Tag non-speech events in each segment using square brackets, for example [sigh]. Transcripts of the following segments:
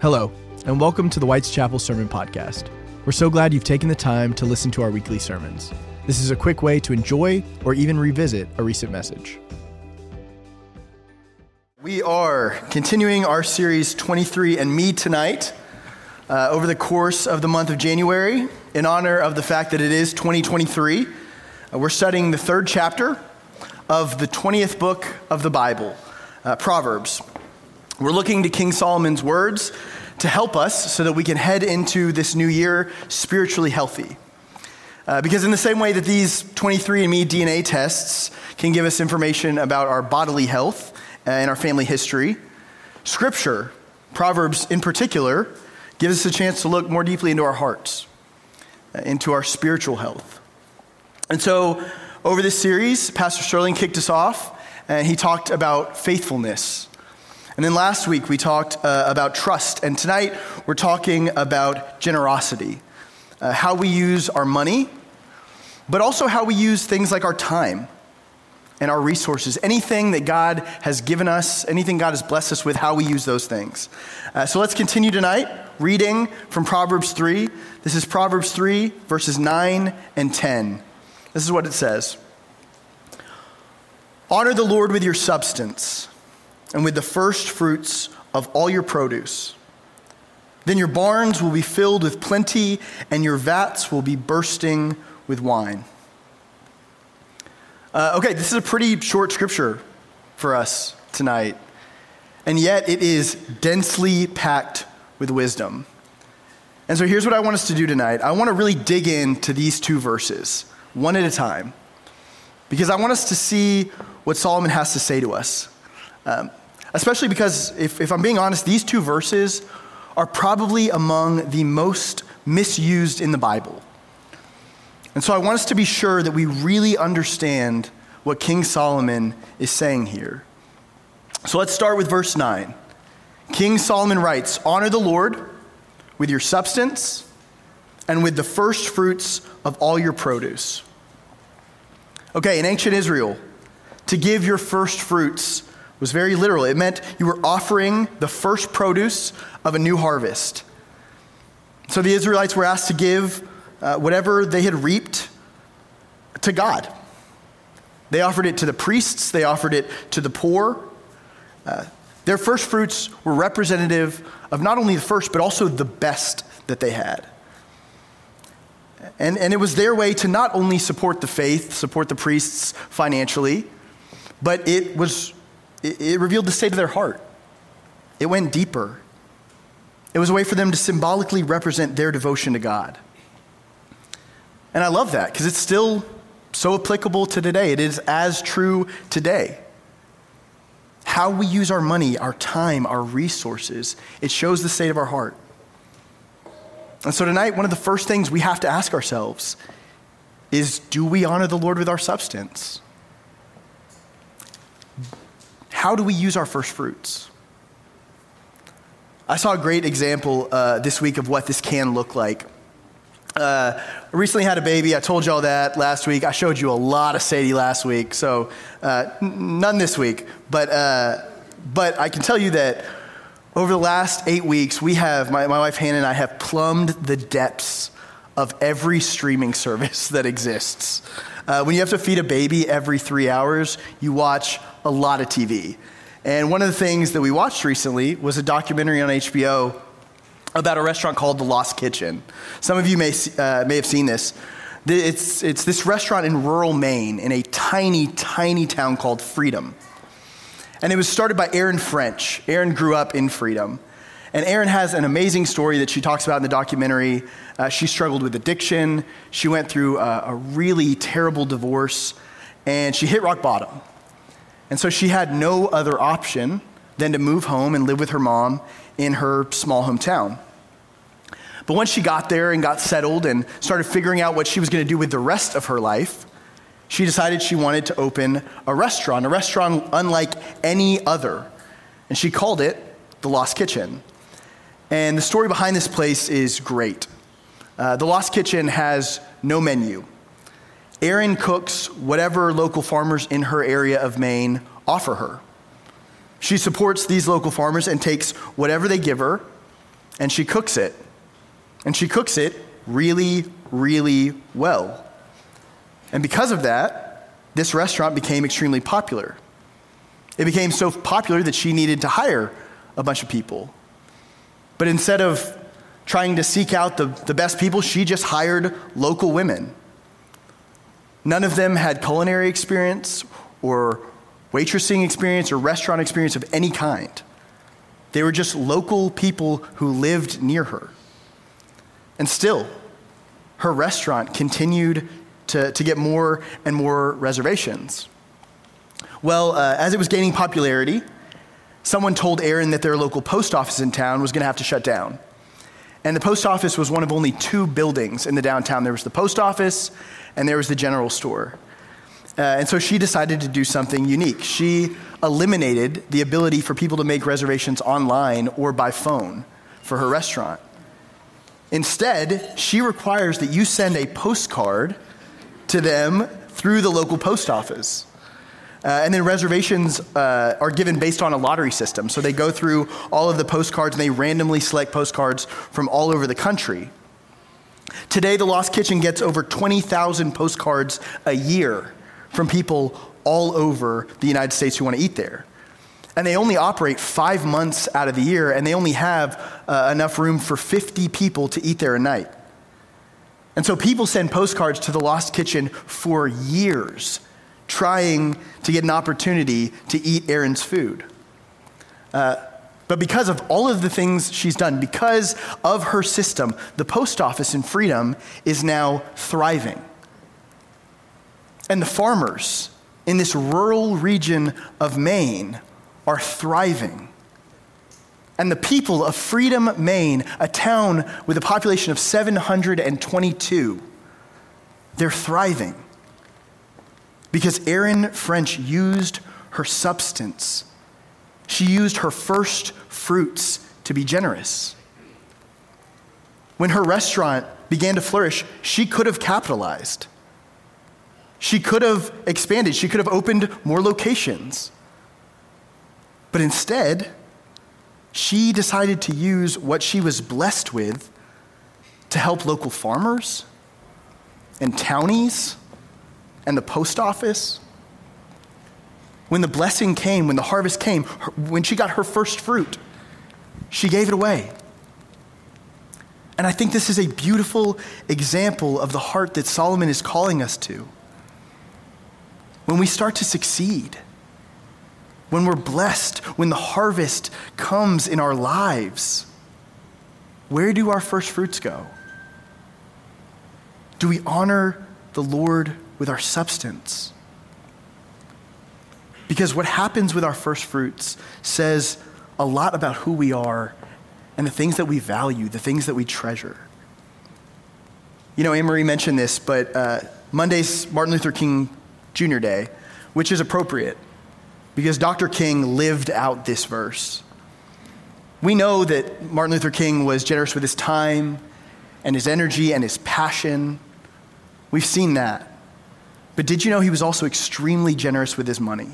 Hello, and welcome to the White's Chapel Sermon Podcast. We're so glad you've taken the time to listen to our weekly sermons. This is a quick way to enjoy or even revisit a recent message. We are continuing our series 23 and Me tonight uh, over the course of the month of January in honor of the fact that it is 2023. Uh, we're studying the third chapter of the 20th book of the Bible, uh, Proverbs. We're looking to King Solomon's words to help us so that we can head into this new year spiritually healthy. Uh, because, in the same way that these 23andMe DNA tests can give us information about our bodily health and our family history, Scripture, Proverbs in particular, gives us a chance to look more deeply into our hearts, uh, into our spiritual health. And so, over this series, Pastor Sterling kicked us off, and he talked about faithfulness and then last week we talked uh, about trust, and tonight we're talking about generosity, uh, how we use our money, but also how we use things like our time and our resources, anything that God has given us, anything God has blessed us with, how we use those things. Uh, so let's continue tonight reading from Proverbs 3. This is Proverbs 3, verses 9 and 10. This is what it says Honor the Lord with your substance and with the first fruits of all your produce. Then your barns will be filled with plenty, and your vats will be bursting with wine. Uh, okay, this is a pretty short scripture for us tonight, and yet it is densely packed with wisdom. And so here's what I want us to do tonight I want to really dig into these two verses, one at a time, because I want us to see what Solomon has to say to us. Um, Especially because, if, if I'm being honest, these two verses are probably among the most misused in the Bible. And so I want us to be sure that we really understand what King Solomon is saying here. So let's start with verse 9. King Solomon writes Honor the Lord with your substance and with the first fruits of all your produce. Okay, in ancient Israel, to give your first fruits was very literal. It meant you were offering the first produce of a new harvest. So the Israelites were asked to give uh, whatever they had reaped to God. They offered it to the priests, they offered it to the poor. Uh, their first fruits were representative of not only the first, but also the best that they had. And, and it was their way to not only support the faith, support the priests financially, but it was it, it revealed the state of their heart. It went deeper. It was a way for them to symbolically represent their devotion to God. And I love that because it's still so applicable to today. It is as true today. How we use our money, our time, our resources, it shows the state of our heart. And so tonight, one of the first things we have to ask ourselves is do we honor the Lord with our substance? How do we use our first fruits? I saw a great example uh, this week of what this can look like. Uh, I recently had a baby. I told y'all that last week. I showed you a lot of Sadie last week, so uh, none this week. But, uh, but I can tell you that over the last eight weeks, we have, my, my wife Hannah and I have plumbed the depths of every streaming [laughs] service that exists. Uh, when you have to feed a baby every three hours, you watch a lot of TV. And one of the things that we watched recently was a documentary on HBO about a restaurant called The Lost Kitchen. Some of you may, uh, may have seen this. It's, it's this restaurant in rural Maine in a tiny, tiny town called Freedom. And it was started by Erin French. Erin grew up in Freedom. And Erin has an amazing story that she talks about in the documentary. Uh, she struggled with addiction, she went through a, a really terrible divorce, and she hit rock bottom. And so she had no other option than to move home and live with her mom in her small hometown. But once she got there and got settled and started figuring out what she was going to do with the rest of her life, she decided she wanted to open a restaurant, a restaurant unlike any other. And she called it The Lost Kitchen. And the story behind this place is great. Uh, the Lost Kitchen has no menu. Erin cooks whatever local farmers in her area of Maine offer her. She supports these local farmers and takes whatever they give her and she cooks it. And she cooks it really, really well. And because of that, this restaurant became extremely popular. It became so popular that she needed to hire a bunch of people. But instead of trying to seek out the, the best people, she just hired local women. None of them had culinary experience or waitressing experience or restaurant experience of any kind. They were just local people who lived near her. And still, her restaurant continued to, to get more and more reservations. Well, uh, as it was gaining popularity, someone told Erin that their local post office in town was going to have to shut down. And the post office was one of only two buildings in the downtown. There was the post office and there was the general store. Uh, and so she decided to do something unique. She eliminated the ability for people to make reservations online or by phone for her restaurant. Instead, she requires that you send a postcard to them through the local post office. Uh, and then reservations uh, are given based on a lottery system. So they go through all of the postcards and they randomly select postcards from all over the country. Today, the Lost Kitchen gets over 20,000 postcards a year from people all over the United States who want to eat there. And they only operate five months out of the year, and they only have uh, enough room for 50 people to eat there a night. And so people send postcards to the Lost Kitchen for years, trying to get an opportunity to eat Erin's food. Uh, but because of all of the things she's done, because of her system, the post office in Freedom is now thriving. And the farmers in this rural region of Maine are thriving. And the people of Freedom, Maine, a town with a population of 722, they're thriving. Because Erin French used her substance. She used her first fruits to be generous. When her restaurant began to flourish, she could have capitalized. She could have expanded, she could have opened more locations. But instead, she decided to use what she was blessed with to help local farmers and townies and the post office. When the blessing came, when the harvest came, when she got her first fruit, she gave it away. And I think this is a beautiful example of the heart that Solomon is calling us to when we start to succeed, when we're blessed, when the harvest comes in our lives, where do our first fruits go? Do we honor the Lord with our substance? Because what happens with our first fruits says a lot about who we are and the things that we value, the things that we treasure. You know, Anne Marie mentioned this, but uh, Monday's Martin Luther King Junior Day, which is appropriate because Dr. King lived out this verse. We know that Martin Luther King was generous with his time and his energy and his passion. We've seen that. But did you know he was also extremely generous with his money?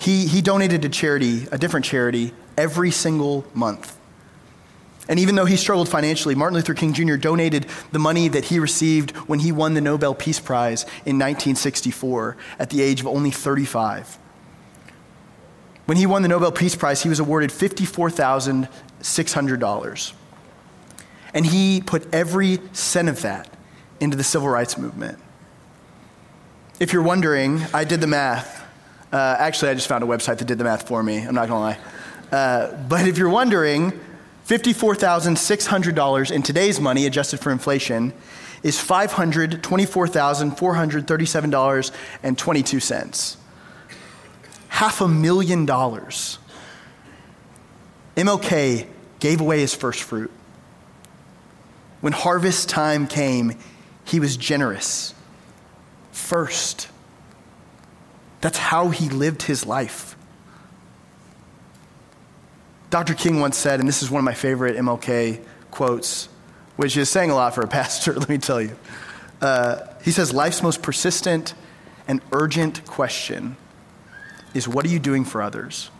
He, he donated to charity, a different charity, every single month. And even though he struggled financially, Martin Luther King Jr. donated the money that he received when he won the Nobel Peace Prize in 1964 at the age of only 35. When he won the Nobel Peace Prize, he was awarded $54,600. And he put every cent of that into the civil rights movement. If you're wondering, I did the math. Uh, actually, I just found a website that did the math for me. I'm not going to lie. Uh, but if you're wondering, $54,600 in today's money, adjusted for inflation, is $524,437.22. Half a million dollars. MLK gave away his first fruit. When harvest time came, he was generous. First. That's how he lived his life. Dr. King once said, and this is one of my favorite MLK quotes, which is saying a lot for a [laughs] pastor, let me tell you. Uh, he says, Life's most persistent and urgent question is what are you doing for others?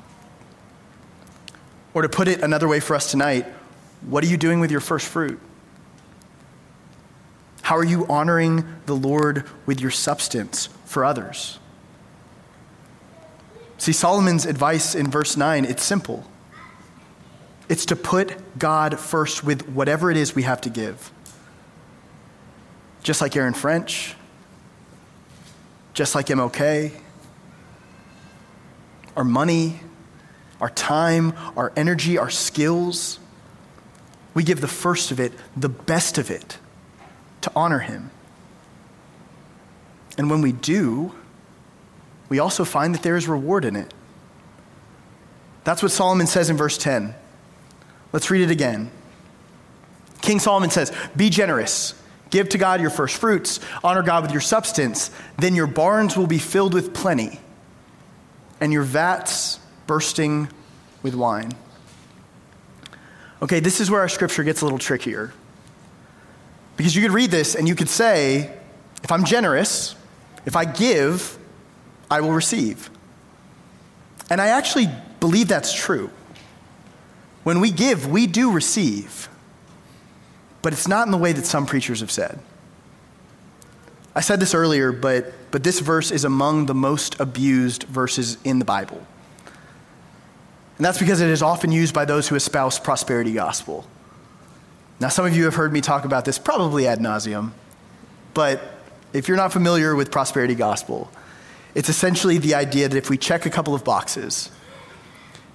Or to put it another way for us tonight, what are you doing with your first fruit? How are you honoring the Lord with your substance for others? See, Solomon's advice in verse 9, it's simple. It's to put God first with whatever it is we have to give. Just like Erin French, just like MLK, our money, our time, our energy, our skills. We give the first of it, the best of it, to honor Him. And when we do, we also find that there is reward in it. That's what Solomon says in verse 10. Let's read it again. King Solomon says, Be generous, give to God your first fruits, honor God with your substance, then your barns will be filled with plenty, and your vats bursting with wine. Okay, this is where our scripture gets a little trickier. Because you could read this and you could say, if I'm generous, if I give, I will receive. And I actually believe that's true. When we give, we do receive. But it's not in the way that some preachers have said. I said this earlier, but, but this verse is among the most abused verses in the Bible. And that's because it is often used by those who espouse prosperity gospel. Now, some of you have heard me talk about this probably ad nauseum, but if you're not familiar with prosperity gospel, it's essentially the idea that if we check a couple of boxes,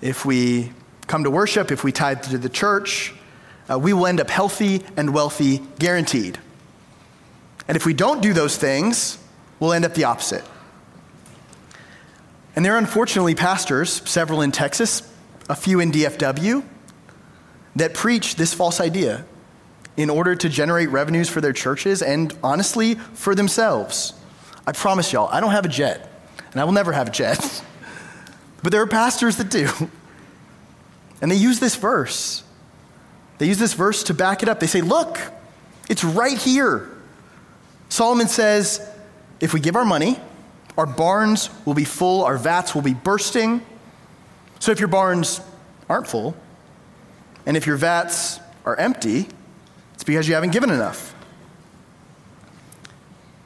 if we come to worship, if we tithe to the church, uh, we will end up healthy and wealthy, guaranteed. And if we don't do those things, we'll end up the opposite. And there are unfortunately pastors, several in Texas, a few in DFW, that preach this false idea in order to generate revenues for their churches and honestly for themselves. I promise y'all, I don't have a jet, and I will never have a jet. [laughs] but there are pastors that do. [laughs] And they use this verse. They use this verse to back it up. They say, Look, it's right here. Solomon says, If we give our money, our barns will be full, our vats will be bursting. So if your barns aren't full, and if your vats are empty, because you haven't given enough.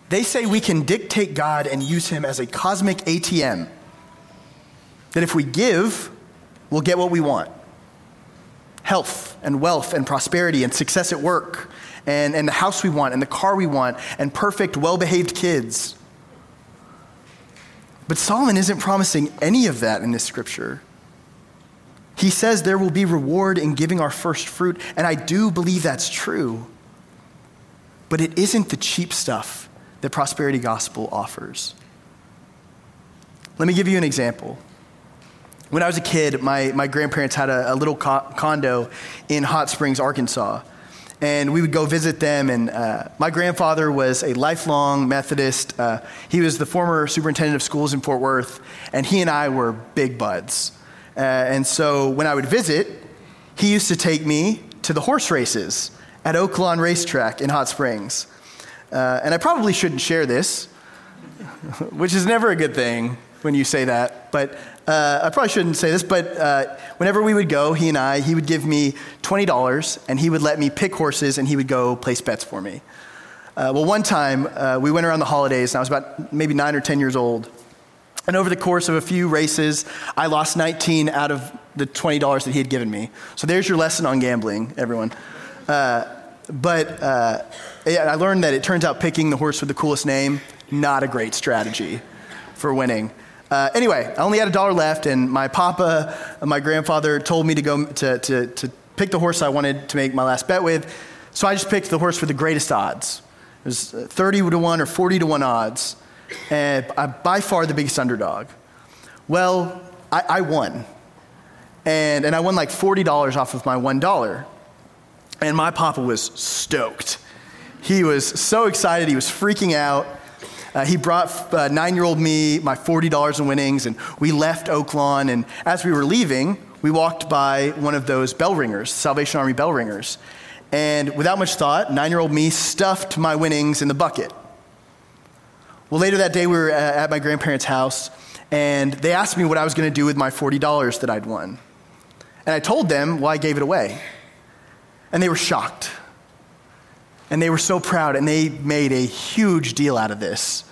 They say we can dictate God and use him as a cosmic ATM. That if we give, we'll get what we want health and wealth and prosperity and success at work and, and the house we want and the car we want and perfect, well behaved kids. But Solomon isn't promising any of that in this scripture. He says there will be reward in giving our first fruit, and I do believe that's true. But it isn't the cheap stuff that prosperity gospel offers. Let me give you an example. When I was a kid, my, my grandparents had a, a little co- condo in Hot Springs, Arkansas. And we would go visit them. And uh, my grandfather was a lifelong Methodist. Uh, he was the former superintendent of schools in Fort Worth. And he and I were big buds. Uh, and so when I would visit, he used to take me to the horse races at Oaklawn Racetrack in Hot Springs. Uh, and I probably shouldn't share this, [laughs] which is never a good thing when you say that. But uh, I probably shouldn't say this, but uh, whenever we would go, he and I, he would give me $20 and he would let me pick horses and he would go place bets for me. Uh, well, one time uh, we went around the holidays and I was about maybe nine or 10 years old. And over the course of a few races, I lost 19 out of the $20 that he had given me. So there's your lesson on gambling, everyone. Uh, but uh, I learned that it turns out picking the horse with the coolest name, not a great strategy for winning. Uh, anyway, I only had a dollar left, and my papa, my grandfather, told me to go to, to, to pick the horse I wanted to make my last bet with. So I just picked the horse with the greatest odds. It was 30 to 1 or 40 to 1 odds, and by far the biggest underdog. Well, I, I won. And, and I won like $40 off of my $1. And my papa was stoked. He was so excited, he was freaking out. Uh, he brought uh, nine year old me my $40 in winnings, and we left Oaklawn. And as we were leaving, we walked by one of those bell ringers, Salvation Army bell ringers. And without much thought, nine year old me stuffed my winnings in the bucket. Well, later that day, we were at my grandparents' house, and they asked me what I was going to do with my $40 that I'd won. And I told them well, I gave it away. And they were shocked. And they were so proud, and they made a huge deal out of this.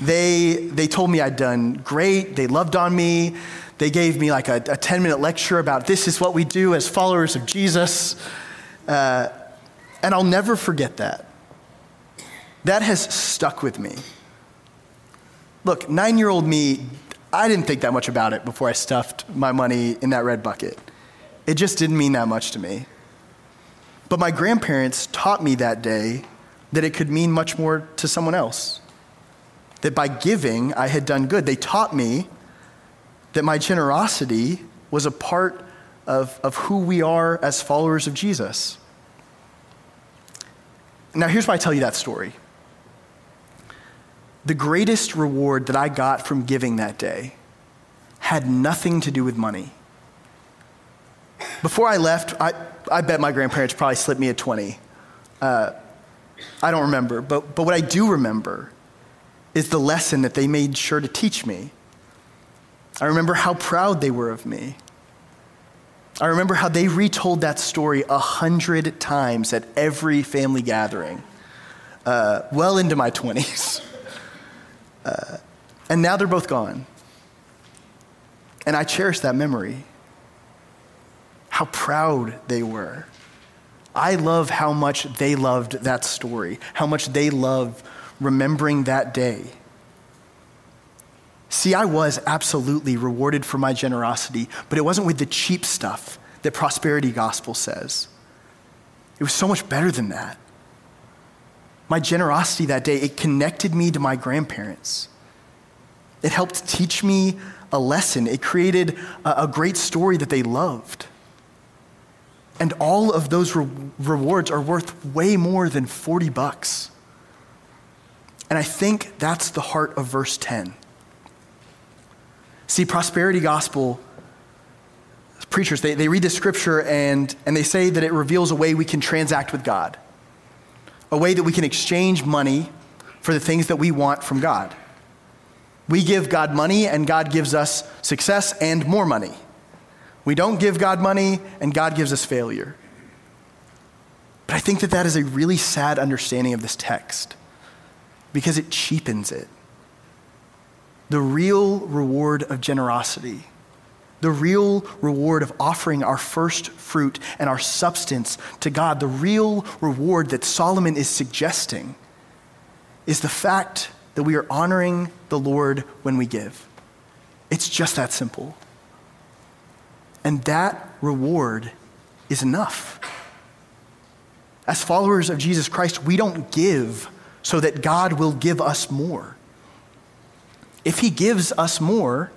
They, they told me I'd done great, they loved on me. They gave me like a, a 10 minute lecture about this is what we do as followers of Jesus. Uh, and I'll never forget that. That has stuck with me. Look, nine year old me, I didn't think that much about it before I stuffed my money in that red bucket. It just didn't mean that much to me. But my grandparents taught me that day that it could mean much more to someone else. That by giving, I had done good. They taught me that my generosity was a part of, of who we are as followers of Jesus. Now, here's why I tell you that story. The greatest reward that I got from giving that day had nothing to do with money. Before I left, I, I bet my grandparents probably slipped me a 20. Uh, I don't remember, but, but what I do remember is the lesson that they made sure to teach me. I remember how proud they were of me. I remember how they retold that story a hundred times at every family gathering, uh, well into my 20s. [laughs] Uh, and now they're both gone. And I cherish that memory. How proud they were. I love how much they loved that story, how much they love remembering that day. See, I was absolutely rewarded for my generosity, but it wasn't with the cheap stuff that prosperity gospel says. It was so much better than that. My generosity that day, it connected me to my grandparents. It helped teach me a lesson. It created a, a great story that they loved. And all of those re- rewards are worth way more than 40 bucks. And I think that's the heart of verse 10. See, prosperity gospel preachers, they, they read the scripture and, and they say that it reveals a way we can transact with God, a way that we can exchange money for the things that we want from God. We give God money, and God gives us success and more money. We don't give God money, and God gives us failure. But I think that that is a really sad understanding of this text because it cheapens it the real reward of generosity, the real reward of offering our first fruit and our substance to God, the real reward that Solomon is suggesting is the fact that we are honoring the Lord when we give. It's just that simple. And that reward is enough. As followers of Jesus Christ, we don't give so that God will give us more. If He gives us more,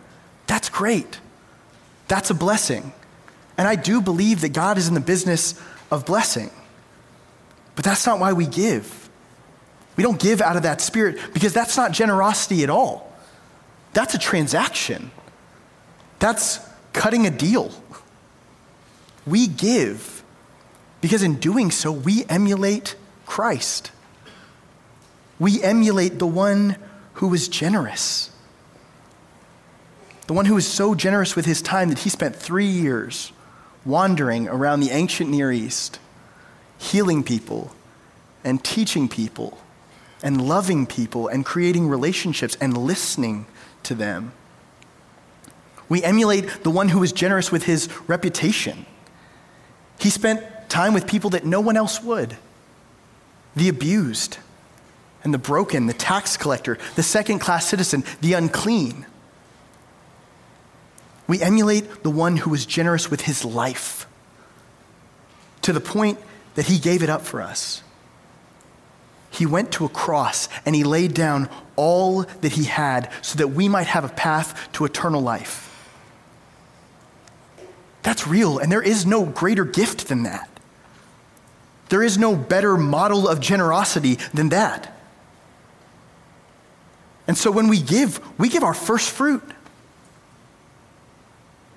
that's great. That's a blessing. And I do believe that God is in the business of blessing. But that's not why we give. We don't give out of that spirit because that's not generosity at all. That's a transaction, that's cutting a deal. We give because in doing so, we emulate Christ. We emulate the one who was generous the one who was so generous with his time that he spent three years wandering around the ancient Near East, healing people and teaching people and loving people and creating relationships and listening to them. We emulate the one who was generous with his reputation. He spent time with people that no one else would the abused and the broken, the tax collector, the second class citizen, the unclean. We emulate the one who was generous with his life to the point that he gave it up for us. He went to a cross and he laid down all that he had so that we might have a path to eternal life. That's real, and there is no greater gift than that. There is no better model of generosity than that. And so when we give, we give our first fruit.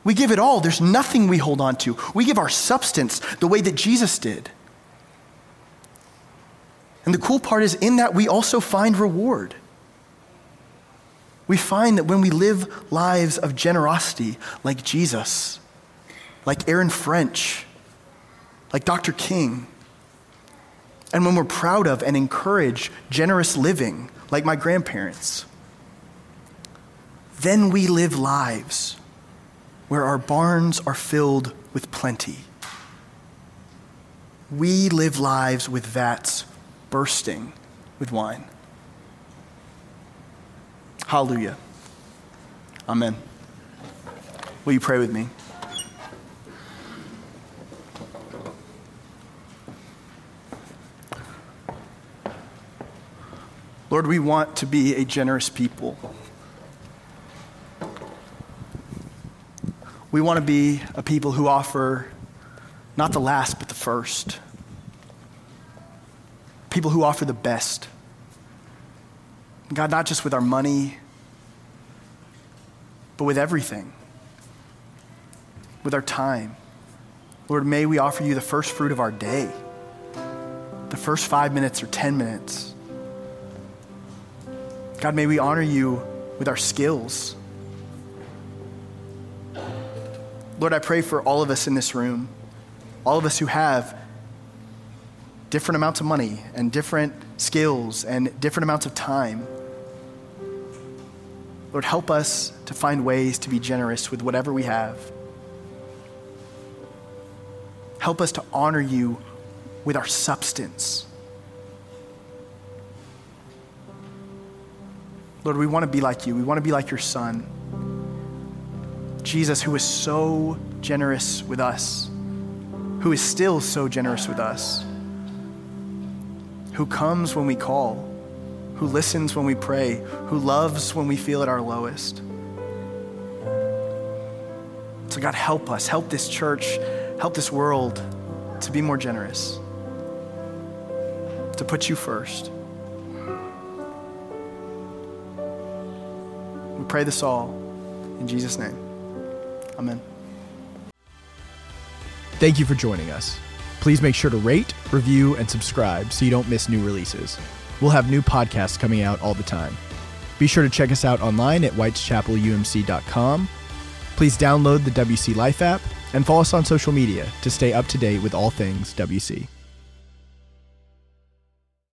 We give it all. There's nothing we hold on to. We give our substance the way that Jesus did. And the cool part is, in that, we also find reward. We find that when we live lives of generosity like Jesus, like Erin French, like Dr. King. And when we're proud of and encourage generous living, like my grandparents, then we live lives where our barns are filled with plenty. We live lives with vats bursting with wine. Hallelujah. Amen. Will you pray with me? Lord, we want to be a generous people. We want to be a people who offer not the last, but the first. People who offer the best. God, not just with our money, but with everything, with our time. Lord, may we offer you the first fruit of our day, the first five minutes or 10 minutes. God, may we honor you with our skills. Lord, I pray for all of us in this room, all of us who have different amounts of money and different skills and different amounts of time. Lord, help us to find ways to be generous with whatever we have. Help us to honor you with our substance. Lord, we want to be like you. We want to be like your son. Jesus, who is so generous with us, who is still so generous with us, who comes when we call, who listens when we pray, who loves when we feel at our lowest. So, God, help us, help this church, help this world to be more generous, to put you first. We pray this all in Jesus' name. Amen. Thank you for joining us. Please make sure to rate, review, and subscribe so you don't miss new releases. We'll have new podcasts coming out all the time. Be sure to check us out online at whiteschapelumc.com. Please download the WC Life app and follow us on social media to stay up to date with all things WC.